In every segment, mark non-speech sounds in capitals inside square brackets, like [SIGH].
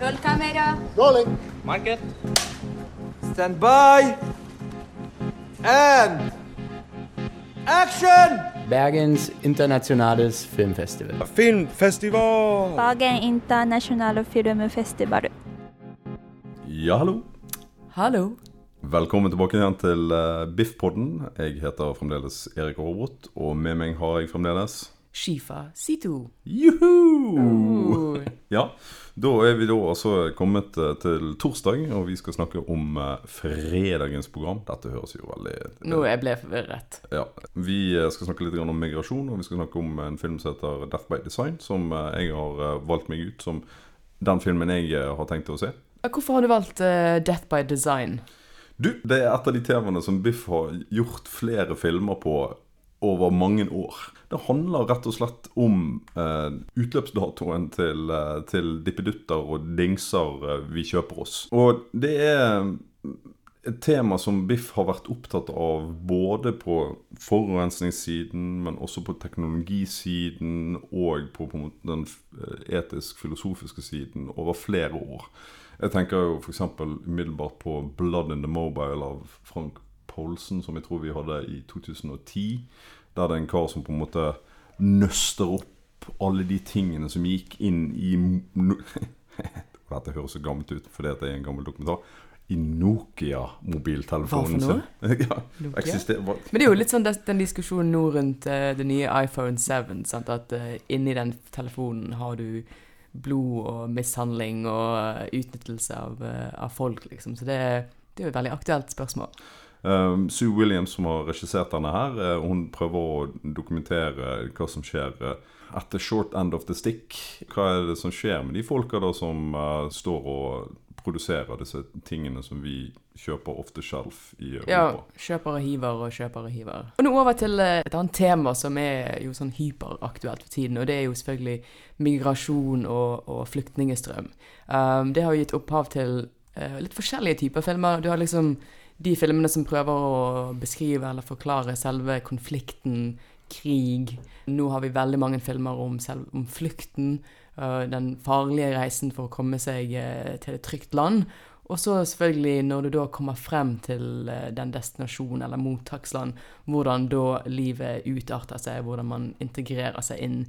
Rollkamera. Rolling. Market. Stand by. And action! Bergens internasjonales Filmfestival. Filmfestival! Bergen internasjonale filmfestival. Ja, hallo. Hallo. Velkommen tilbake igjen til uh, Biffpodden. Jeg heter fremdeles Erik Aarbrot, og med meg har jeg fremdeles Shifa Situ. Juhu! [LAUGHS] Ja, da er vi da altså kommet uh, til torsdag, og vi skal snakke om uh, fredagens program. Dette høres jo veldig Nå jeg ble forvirret. Ja. Vi uh, skal snakke litt om migrasjon, og vi skal snakke om en film som heter Death by Design, som jeg har valgt meg ut som den filmen jeg har tenkt å se. Hvorfor har du valgt uh, Death by Design? Du, det er et av de temaene som Biff har gjort flere filmer på over mange år. Det handler rett og slett om eh, utløpsdatoen til, eh, til dippedutter og dingser eh, vi kjøper oss. Og det er et tema som Biff har vært opptatt av både på forurensningssiden, men også på teknologisiden og på, på den eh, etisk-filosofiske siden over flere år. Jeg tenker jo f.eks. umiddelbart på 'Blood in the Mobile' av Frank Poulsen, som jeg tror vi hadde i 2010. Der det er en kar som på en måte nøster opp alle de tingene som gikk inn i [LAUGHS] Dette høres så gammelt ut fordi det er en gammel dokumentar. I Nokia-mobiltelefonen Hva for noe? [LAUGHS] ja, Nokia? Men det er jo litt sånn den diskusjonen nå rundt uh, det nye iPhone 7. Sant? At uh, inni den telefonen har du blod og mishandling og uh, utnyttelse av, uh, av folk, liksom. Så det, det er jo et veldig aktuelt spørsmål. Um, Sue Williams, som har regissert denne her, eh, hun prøver å dokumentere hva som skjer uh, at the short end of the stick. Hva er det som skjer med de folka da som uh, står og produserer disse tingene som vi kjøper off the shelf i Ja, kjøper og hiver og kjøper og hiver. Og nå over til eh, et annet tema som er jo sånn hyperaktuelt for tiden, og det er jo selvfølgelig migrasjon og, og flyktningestrøm. Um, det har jo gitt opphav til uh, litt forskjellige typer filmer. Du har liksom de filmene som prøver å beskrive eller forklare selve konflikten, krig. Nå har vi veldig mange filmer om, selv, om flukten, øh, den farlige reisen for å komme seg eh, til et trygt land. Og så selvfølgelig, når du da kommer frem til eh, den destinasjonen eller mottaksland, hvordan da livet utarter seg, hvordan man integrerer seg inn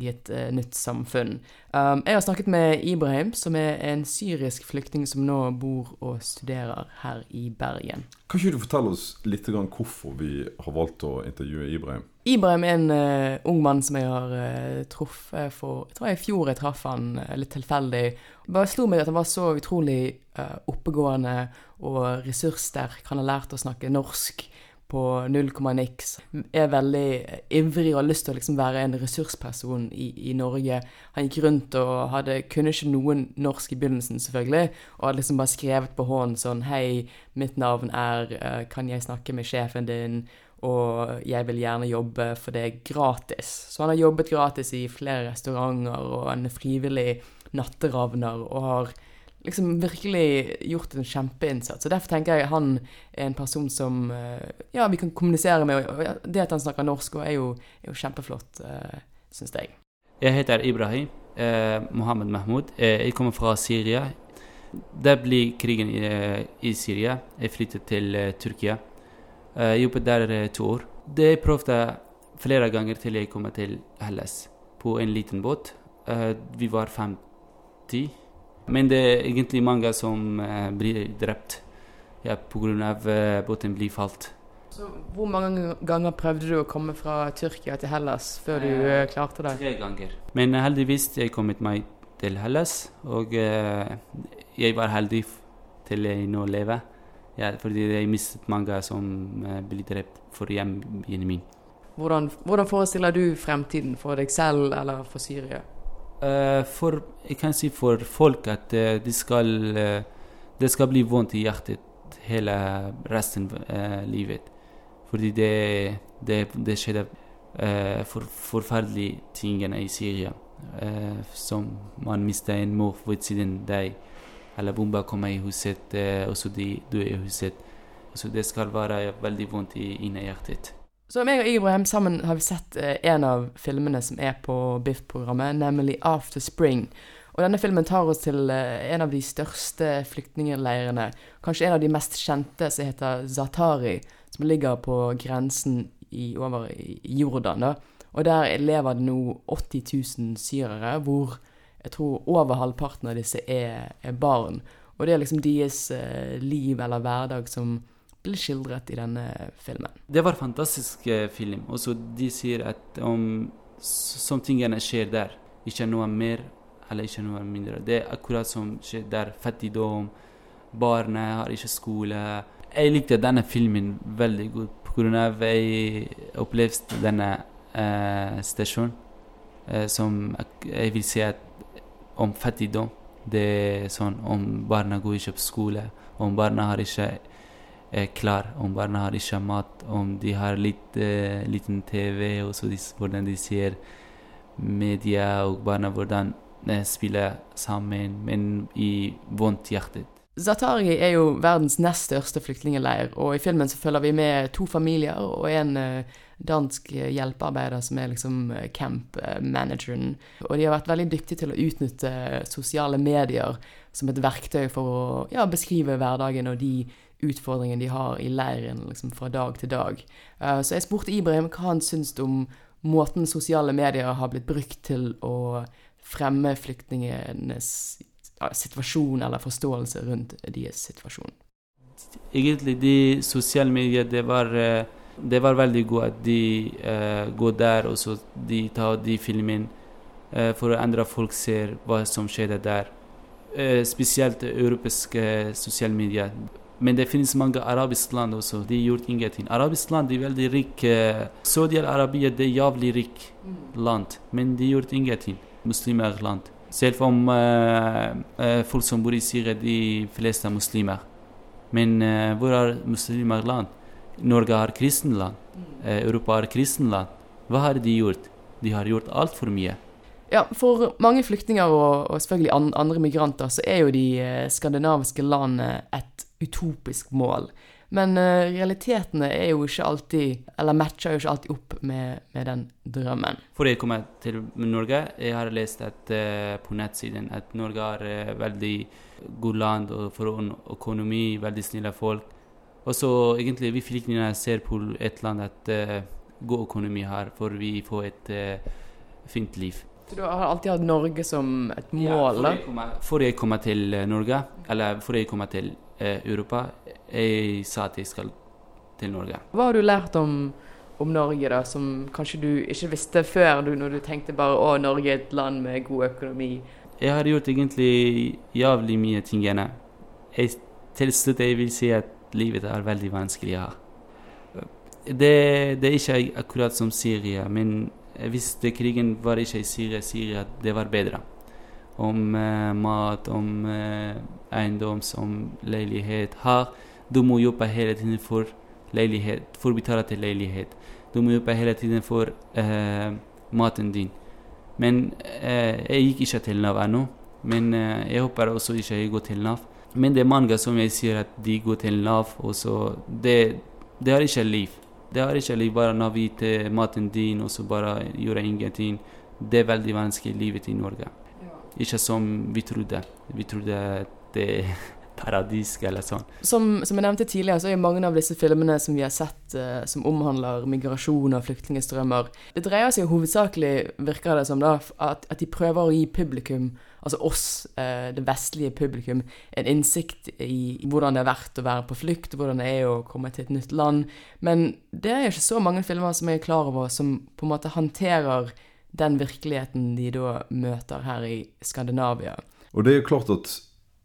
i et uh, nytt samfunn. Um, jeg har snakket med Ibrahim, som er en syrisk flyktning som nå bor og studerer her i Bergen. Kan ikke du fortelle oss litt hvorfor vi har valgt å intervjue Ibrahim? Ibrahim er en uh, ung mann som jeg har uh, truffet for Jeg tror jeg i fjor jeg traff han litt tilfeldig. Det bare slo meg at han var så utrolig oppegående og ressurssterk. Han har lært å snakke norsk på null komma niks. Er veldig ivrig og har lyst til å liksom være en ressursperson i, i Norge. Han gikk rundt og hadde, kunne ikke noen norsk i begynnelsen, selvfølgelig, og hadde liksom bare skrevet på hånden sånn Hei, mitt navn er eh, Kan jeg snakke med sjefen din? Og jeg vil gjerne jobbe for det gratis. Så han har jobbet gratis i flere restauranter, og er frivillig natteravner og har liksom virkelig gjort en kjempeinnsats. Og Derfor tenker jeg han er en person som eh, ja, vi kan kommunisere med. Og det at han snakker norsk, er jo, er jo kjempeflott, uh, syns jeg. Jeg heter Ibrahim eh, Mohammed Mahmoud. Eh, jeg kommer fra Syria. Det blir krigen i, eh, i Syria. Jeg flyttet til eh, Tyrkia. Eh, jobbet der eh, to år. Det jeg prøvde flere ganger til jeg kom til Hellas på en liten båt. Eh, vi var 50. Men det er egentlig mange som eh, blir drept ja, pga. Uh, båten blir falt. Så Hvor mange ganger prøvde du å komme fra Tyrkia til Hellas før du eh, klarte det? Tre ganger. Men heldigvis jeg kommet meg til Hellas, og eh, jeg var heldig til jeg nå lever. Ja, fordi jeg mistet mange som eh, ble drept for hjembyen min. Hvordan, hvordan forestiller du fremtiden for deg selv eller for Syria? Eh, for, jeg kan si for folk at uh, de skal, eh, det skal bli vondt i hjertet hele resten av livet. Fordi det, det, det skjedde for, forferdelige tingene i Syria. Som man mister en mor ved siden av deg, eller bomba kommer i huset, og så de dør i huset. Så det skal være veldig vondt i, inni hjertet. Så meg og Ibrahim sammen har vi sett eh, en av filmene som er på BIFF-programmet, nemlig After Spring. Og denne filmen tar oss til eh, en av de største flyktningleirene. Kanskje en av de mest kjente, som heter Zatari, som ligger på grensen i, over i Jordan. da. Og der lever det nå 80 000 syrere, hvor jeg tror over halvparten av disse er, er barn. Og det er liksom deres eh, liv eller hverdag som skildret i denne filmen. Det var en fantastisk eh, film. Også de sier at om sånne tingene skjer der, ikke noe mer eller ikke noe mindre. Det er akkurat som skjer der. Fattigdom, barna har ikke skole. Jeg likte denne filmen veldig godt pga. jeg opplevde denne uh, stasjonen uh, som jeg vil si at om fattigdom. Det er sånn om barna går ikke på skole, om barna har ikke er klar, om barna har ikke mat, om de har litt eh, liten TV, og så de, hvordan de ser media, og barna hvordan de spiller sammen, men i vondt hjerte. Zatari er jo verdens nest største flyktningleir, og i filmen så følger vi med to familier og en eh, dansk eh, hjelpearbeider som er liksom eh, camp-manageren. Og de har vært veldig dyktige til å utnytte sosiale medier som et verktøy for å ja, beskrive hverdagen og de utfordringene de har i leiren liksom fra dag til dag. Uh, så jeg spurte Ibrahim hva han syns om måten sosiale medier har blitt brukt til å fremme flyktningenes situasjon eller forståelse rundt deres situasjon. Egentlig de sosiale medier, det var, eh, det var veldig godt at de uh, går der, og så de tar de filmen uh, for å endre folk ser hva som skjedde der. Spesielt europeiske sosiale medier. Men det finnes mange arabiske land også. De har gjort ingenting. Arabiske land er veldig rike. Saudi-Arabia er er jævlig rik land, men de har gjort ingenting. Muslimer land. Selv om eh, eh, folk som bor i Syria, de fleste er muslimer. Men uh, hvor er muslimer land? Norge er kristen land. Eh, Europa er kristen land. Hva har de gjort? De har gjort altfor mye. Ja, For mange flyktninger og, og selvfølgelig an, andre migranter, så er jo de eh, skandinaviske landene et utopisk mål. Men eh, realitetene er jo ikke alltid, eller matcher jo ikke alltid opp med, med den drømmen. For jeg kom til Norge, jeg har lest at, eh, på nettsiden at Norge er eh, veldig god land og for økonomi, veldig snille folk. Og så egentlig vi flyktninger ser på et land at god økonomi her, for vi får et fint liv. Så du har alltid hatt Norge som et mål? Ja, Før jeg kom til eh, Norge, eller før jeg kom til eh, Europa, jeg sa at jeg skal til Norge. Hva har du lært om, om Norge, da, som kanskje du ikke visste før, du, når du tenkte bare å, Norge er et land med god økonomi? Jeg har gjort egentlig jævlig mye tingene. Jeg, til slutt jeg vil si at livet er veldig vanskelig her. Det, det er ikke akkurat som Syria, men hvis det krigen var ikke i Syria, Syria det var bedre. Om eh, mat, om eh, eiendom, om leilighet. Her du må jobbe hele tiden for leilighet, for betale til leilighet. Du må jobbe hele tiden for eh, maten din. Men eh, jeg gikk ikke til Nav ennå. Men eh, jeg håper også ikke jeg går til Nav. Men det er mange som jeg sier at de går til Nav, og så Det, det er ikke liv. Det er ikke liv bare Nav til maten din, og så bare gjøre ingenting. Det er veldig vanskelig livet i Norge. Ikke som vi trodde. Vi trodde det er paradis eller sånn. Som, som jeg nevnte tidligere, så er mange av disse filmene som vi har sett eh, som omhandler migrasjon og flyktningstrømmer Det dreier seg jo hovedsakelig, virker det som, da, at, at de prøver å gi publikum, altså oss, eh, det vestlige publikum, en innsikt i hvordan det er verdt å være på flukt, hvordan det er å komme til et nytt land. Men det er ikke så mange filmer som jeg er klar over, som på en måte håndterer den virkeligheten de da møter her i Skandinavia. Og det er jo klart at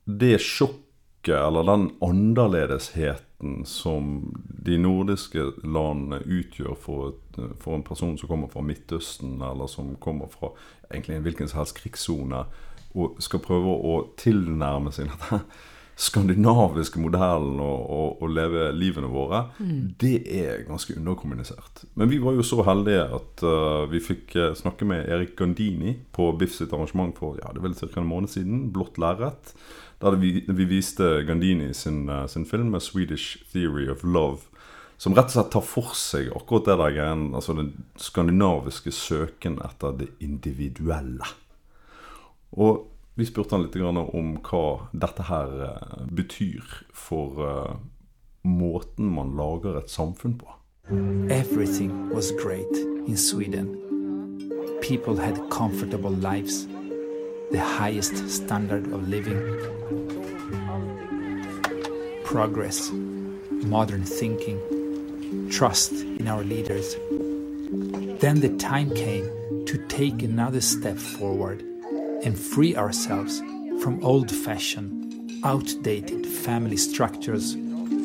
det sjokket, eller den annerledesheten som de nordiske landene utgjør for, for en person som kommer fra Midtøsten, eller som kommer fra egentlig en hvilken som helst krigssone, og skal prøve å tilnærme seg denne skandinaviske modellen og, og, og leve livene våre, det er ganske underkommunisert. Men vi var jo så heldige at uh, vi fikk uh, snakke med Erik Gandini på Biff sitt arrangement for ja, det vel ca. en måned siden, Blått lerret. Der vi, vi viste Gandini sin, uh, sin film, med Swedish Theory of Love. Som rett og slett tar for seg akkurat det der greien, altså den skandinaviske søken etter det individuelle. Og Vi spurte han litt om hva dette her eh, betyr for eh, måten man lager et samfunn på. Everything was great in Sweden. People had comfortable lives, the highest standard of living, progress, modern thinking, trust in our leaders. Then the time came to take another step forward and free ourselves from old fashioned, outdated family structures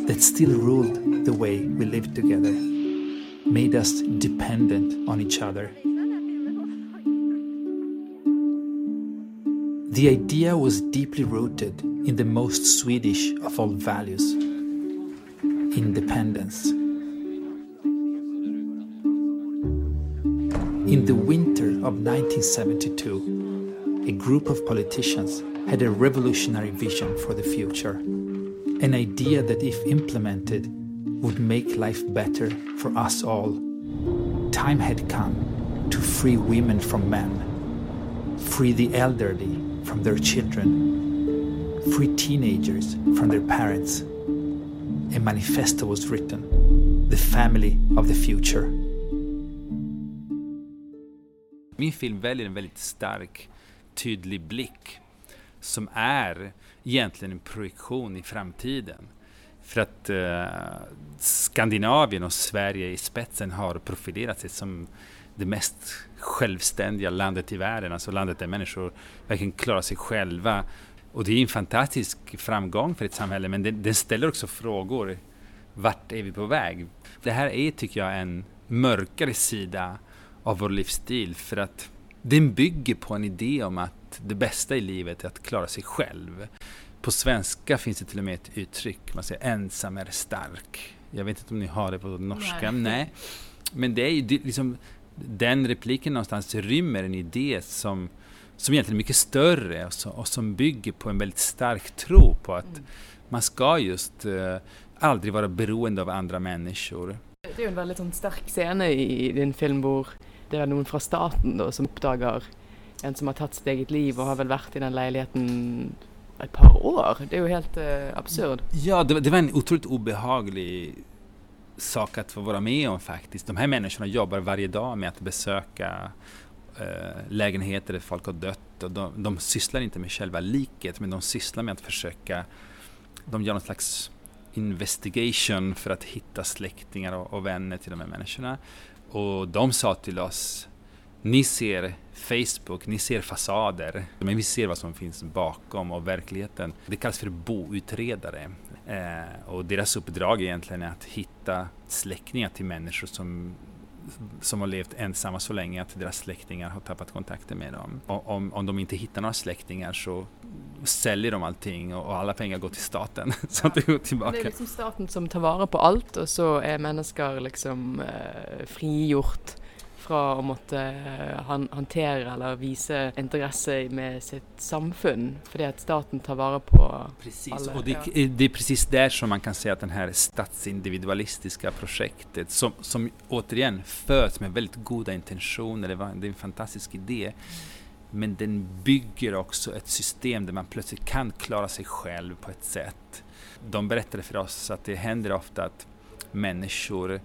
that still ruled the way we lived together, made us dependent on each other. The idea was deeply rooted in the most Swedish of all values independence. In the winter of 1972, a group of politicians had a revolutionary vision for the future. An idea that, if implemented, would make life better for us all. Time had come to free women from men, free the elderly from their children, free teenagers from their parents. A manifesto was written The Family of the Future. Min film väljer en väldigt stark, tydlig blick som är egentligen en projektion i framtiden. För att eh, Skandinavien och Sverige i spetsen har profilerat sig som det mest självständiga landet i världen, alltså landet där människor verkligen klarar sig själva. Och det är en fantastisk framgång för ett samhälle, men den, den ställer också frågor. Vart är vi på väg? Det här är, tycker jag, en mörkare sida av vår livsstil för att den bygger på en idé om at det bästa i livet är att klara sig själv. På svenska finns det till och med ett uttryck, man säger ensam är stark. Jag vet inte om ni har det på norska, nej. nej. Men det är ju liksom, den repliken någonstans rymmer en idé som, som egentligen är mycket större och, så, och som bygger på en väldigt stark tro på att mm. man ska just uh, aldrig vara beroende av andra människor. Det er jo en veldig sånn sterk scene i din film hvor det er noen fra staten da, som oppdager en som har tatt sitt eget liv og har vel vært i den leiligheten et par år. Det er jo helt uh, absurd. Ja, det, det, var en utrolig ubehagelig sak å få være med om faktisk. De her menneskene jobber hver dag med å besøke uh, lägenheter der folk har dødd. De, de sysler ikke med selve liket, men de sysler med å forsøke De gjør en slags investigation for å finne slektninger og, og venner til de her människorna. Och de sa til oss, ni ser Facebook, ni ser fasader, men vi ser hva som finnes bakom og verkligheten. Det kalles for boutredare. Eh, og deres oppdrag egentligen egentlig å finne slektninger til mennesker som som har levt ensamma så lenge at deres slektninger har tappet kontakten med dem. Og om, om de ikke hittar noen slektninger, så säljer de allting og alle penger pengar går til staten. [LAUGHS] så det går tilbake. Det er liksom staten som tar vare på alt, og så er mennesker liksom eh, frigjort fra å måtte han, håndtere eller vise interesse med sitt samfunn, fordi at staten tar vare på precis. alle. Og det, ja. det, är precis der som man kan se at det her statsindividualistiske prosjektet, som, som återigen født med veldig gode intensjoner, det, var, det er en fantastisk idé, men den bygger også et system der man plutselig kan klara seg selv på et sett. De fortalte for oss at det hender ofte at människor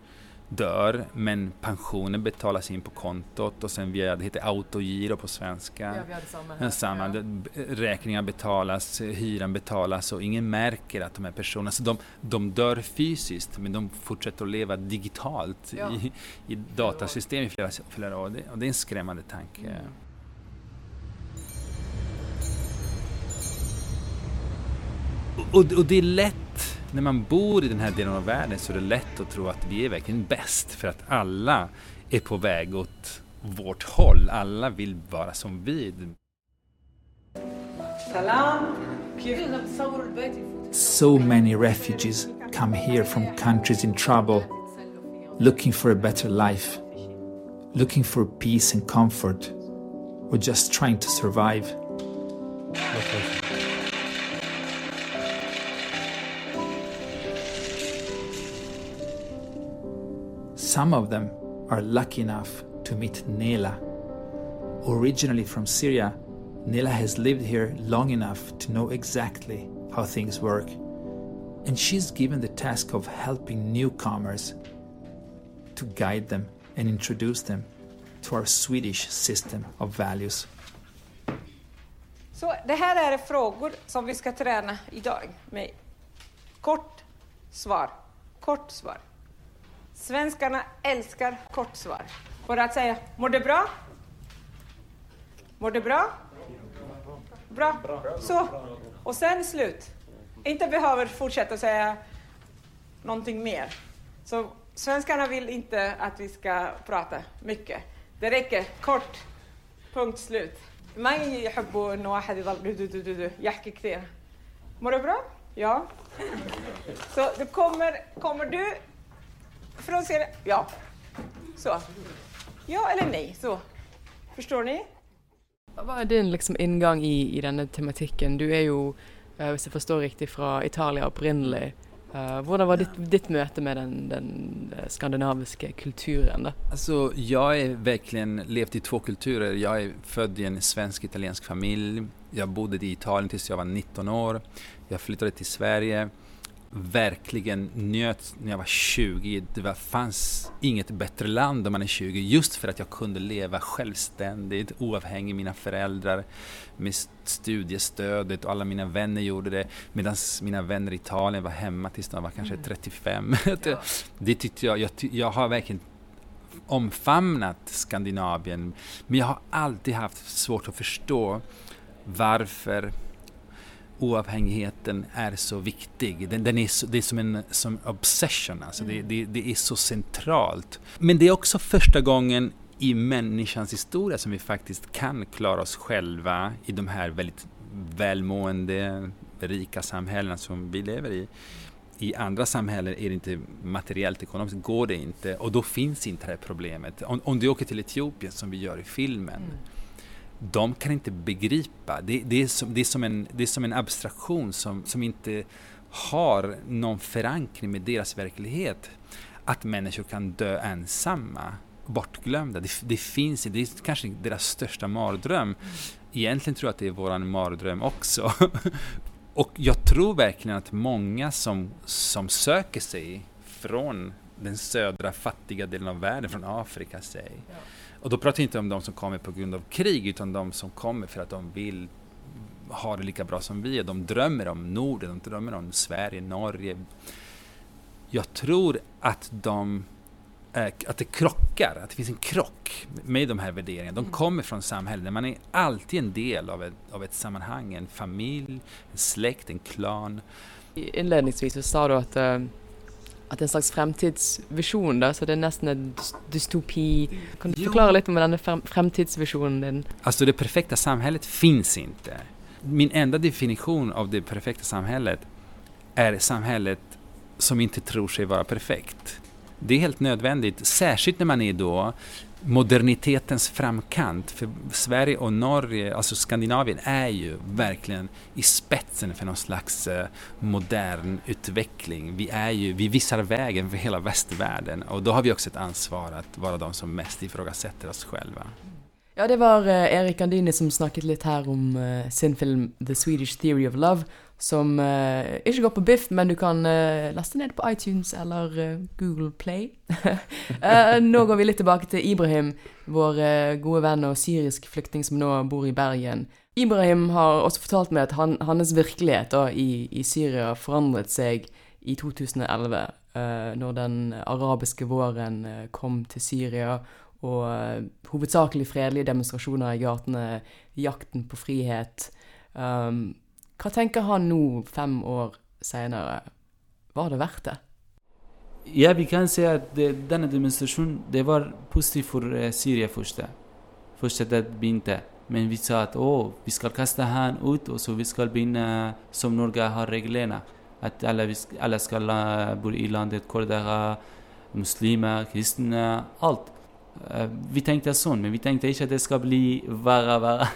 dør, men pensjonen betalas in på kontot og sen via, det heter autogiro på svensk. Ja, ja. Räkningar betalas, hyran betalas og ingen merker at de er personer så de, de dør fysiskt men de fortsetter å leve digitalt ja. i, i datasystem i flere, flere år. Det, og det er en skremmende tanke. Mm. Och, och det är lätt när man bor i den här delen av världen så är det lätt att tro att vi är verkligen bäst för att alla är på väg åt vårt håll. Alla vill vara som vi. So many refugees come here from countries in trouble, looking for a better life, looking for peace and comfort, or just trying to survive. Some of them are lucky enough to meet Nela. Originally from Syria, Nela has lived here long enough to know exactly how things work, and she's given the task of helping newcomers to guide them and introduce them to our Swedish system of values. Så det här är frågor som vi ska träna idag med kort svar. Kort svar. Svenskarna älskar kort svar. För att säga mår du bra? Mår du bra? Bra. Så. Och sen slut. Inte behöver fortsätta säga någonting mer. Så svenskarna vill inte att vi ska prata mycket. Det räcker. Kort. Punkt slut. ما يحبوا انه واحد يضل دو دو دو دو دو يحكي كثير. Mår du bra? Ja. Så du kommer, kommer du från det. Ja. Så. Ja eller nej? Så. Förstår ni? Hva er din liksom inngang i, i denne tematikken? Du er jo, eh, hvis jeg forstår riktig, fra Italia opprinnelig. Eh, hvordan var ditt, ditt møte med den, den eh, skandinaviske kulturen? da? Alltså, jag har verkligen levt i två kulturer. Jag är född i en svensk-italiensk familj. Jag bodde i Italien tills jag var 19 år. Jag flyttade till Sverige. Verkligen njöt när jag var 20. Det var, fanns inget bättre land om man är 20 just för att jag kunde leva självständigt, oavhängig mina föräldrar med studiestödet och alla mina vänner gjorde det medan mina vänner i Italien var hemma tills de var kanske 35. [LAUGHS] det, det tyckte jag, jag, jag har verkligen omfamnat Skandinavien men jag har alltid haft svårt att förstå varför oavhängigheten er så viktig. Den, den er så, det er som en som obsession, alltså det, det, det är så centralt. Men det är också första gången i människans historia som vi faktiskt kan klara oss själva i de här väldigt välmående, rika samhällena som vi lever i. I andra samhällen är det inte materiellt ekonomiskt, går det inte och då finns inte det här problemet. Om, om du åker till Etiopien som vi gör i filmen de kan inte begripa. Det, det, är, som, det, är, som en, det är som en abstraktion som, som inte har någon förankring med deras verklighet. Att människor kan dö ensamma, bortglömda. Det, det finns det är kanske deras största mardröm. Egentligen tror jag att det är våran mardröm också. [LAUGHS] Och jag tror verkligen att många som, som söker sig från den södra fattiga delen av världen, från Afrika säg, och då pratar jag inte om de som kommer på grund av krig, utan de som kommer för att de vill ha det lika bra som vi. De drömmer om Norden, de drömmer om Sverige, Norge. Jag tror att de eh, att det krockar, att det finns en krock med de här värderingarna. De kommer från samhället. man är alltid en del av ett, av ett sammanhang, en familj, en släkt, en klan. Innledningsvis så sa du at, eh, at det er en slags fremtidsvisjon, da, så det er nesten en dystopi. Kan du forklare litt om denne fremtidsvisjonen din? Altså, det perfekte samfunnet fins ikke. Min enda definisjon av det perfekte samfunnet er samfunnet som ikke tror seg være perfekt. Det er helt nødvendig, særlig når man er då modernitetens framkant. För Sverige och Norge, alltså Skandinavien, är ju verkligen i spetsen för någon slags eh, modern utveckling. Vi, är ju, vi visar vägen för hela västvärlden och då har vi också ett ansvar att vara de som mest ifrågasätter oss själva. Ja, det var eh, Erik Andini som snakket litt her om eh, sin film The Swedish Theory of Love, som uh, ikke går på Biff, men du kan uh, laste ned på iTunes eller uh, Google Play. [LAUGHS] Nå går vi litt tilbake til Ibrahim, vår gode venn og syrisk flyktning som nå bor i Bergen. Ibrahim har også fortalt meg at han, hans virkelighet da, i, i Syria forandret seg i 2011, eh, når den arabiske våren kom til Syria, og hovedsakelig fredelige demonstrasjoner i gatene, jakten på frihet. Um, hva tenker han nå, fem år senere? Var det verdt det? Ja, vi kan si at det, denne demonstrasjonen det var positivt for eh, Syria først. Først det begynte. Men vi sa at å, vi skal kaste han ut, og så vi skal begynne som Norge har reglene. At alle, alle skal eh, bo i landet, kurdere, muslimer, kristne, alt. Eh, vi tenkte sånn, men vi tenkte ikke at det skal bli verre og verre.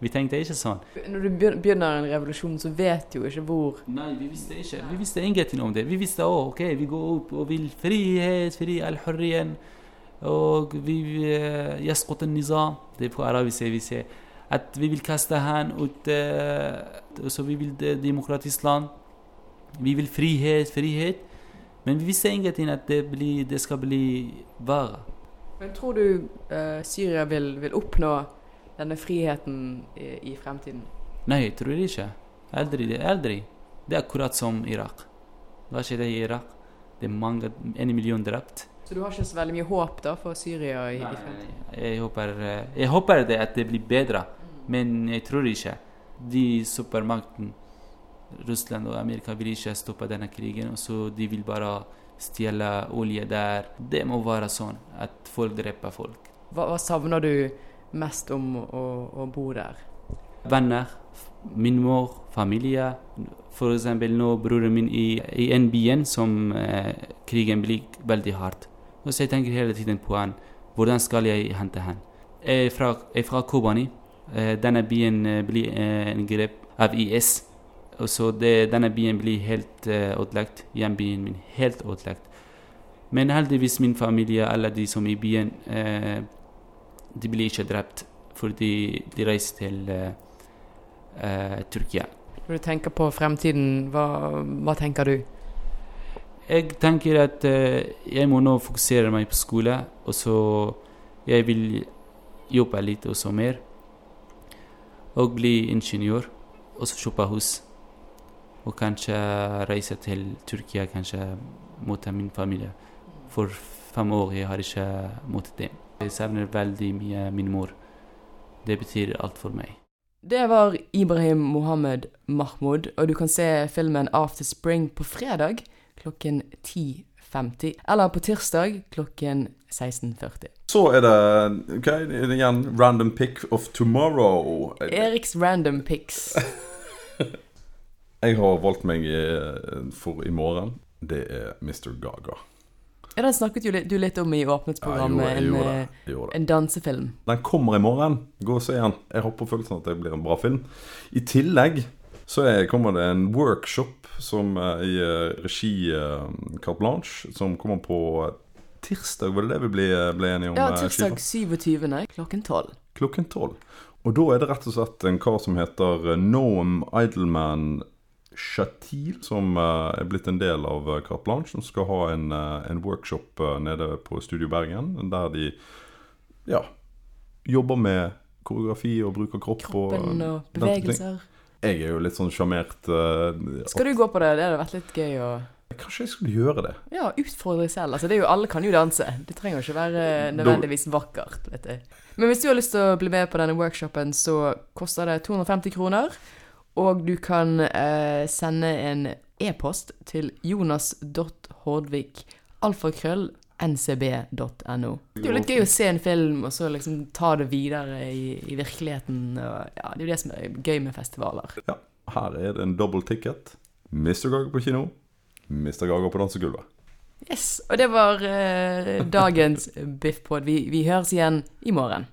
Vi tenkte ikke sånn. Når du begynner en revolusjon, så vet du jo ikke hvor Nei, vi visste ikke. Vi visste ingenting om det. Vi visste òg OK, vi går opp og vil frihet, fri al-hurrien. Og vi eh, Yasqut al-nizam. Det er på arabisk vi ser At vi vil kaste han ut eh, Så vi vil eh, demokratisk land. Vi vil frihet, frihet. Men vi visste ingenting at det, blir, det skal bli verre. Men tror du uh, Syria vil, vil oppnå denne friheten i, i fremtiden? Nei, jeg tror ikke. Aldri. det- Aldri. Det er akkurat som Irak. Hva det i Irak? Det er mange, en million drept. Så du har ikke så veldig mye håp da for Syria i, i fremtiden? Jeg håper, eh, jeg håper det at det blir bedre, men jeg tror ikke. De supermakten, Russland og Amerika, vil ikke stoppe denne krigen. Så de vil bare stjele olje der. Det må være sånn at folk dreper folk. Hva, hva savner du mest om å, å bo der? Venner, min mor, familie. Eksempel nå broren min i, i en byen som eh, krigen blir veldig hardt. Og så jeg tenker hele tiden på han. Hvordan skal jeg hente han? Jeg er fra, jeg er fra Kobani. Eh, denne byen eh, blir eh, angrep av IS. Og så det, denne byen blir helt eh, ødelagt. Hjembyen min helt ødelagt. Men heldigvis min familie, alle de som er i byen, eh, de blir ikke drept fordi de reiser til uh, Tyrkia. Når du tenker på fremtiden, hva, hva tenker du? Jeg tenker at eh, jeg må nå fokusere meg på skole, og så jeg vil jobbe litt også mer. Og bli ingeniør, og så kjøpe hus. Og kanskje reise til Tyrkia, kanskje mot min familie. For fem år jeg har ikke mot dem. Jeg savner veldig mye min mor. Det betyr alt for meg. Det var Ibrahim Mohammed Mahmoud, og du kan se filmen After Spring på fredag klokken 10.50, eller på tirsdag klokken 16.40. Så er det ok, er igjen random pick of tomorrow. Eriks random picks. [LAUGHS] Jeg har valgt meg eh, for i morgen. Det er Mr. Gaga. Ja, Den snakket jo litt, du litt om i åpningsprogrammet, Ja, jeg gjorde- jeg en. Gjorde eh, en dansefilm. Den kommer i morgen. Gå og se den. Jeg har på følelsen at det blir en bra film. I tillegg så er, kommer det en workshop som eh, i eh, regi Carte Blanche, som kommer på tirsdag, var det det vi ble, ble enige om? Ja, tirsdag 27. klokken 12. Klokken tolv. Og da er det rett og slett en kar som heter Noam Idleman Shatil, som eh, er blitt en del av eh, Carte Blanche, som skal ha en, eh, en workshop nede på Studio Bergen, der de ja, jobber med koreografi og bruk av kropp. Kroppen og og bevegelser. Jeg er jo litt sånn sjarmert Uh, Skal du gå på det? Det hadde vært litt gøy å Kanskje jeg skulle gjøre det. Ja, utfordre deg selv. Altså, det jo, alle kan jo danse. Det trenger ikke være nødvendigvis vakkert. vet du. Men hvis du har lyst til å bli med på denne workshopen, så koster det 250 kroner. Og du kan eh, sende en e-post til jonas.hordvik.alfakrøll.ncb.no. Det er jo litt gøy å se en film og så liksom ta det videre i, i virkeligheten. Og, ja, det er jo det som er gøy med festivaler. Ja, her er det en double ticket. Mr. Gaga på kino. Mr. Gaga på dansegulvet. Yes, og det var eh, dagens [LAUGHS] Biffpod. Vi, vi høres igjen i morgen.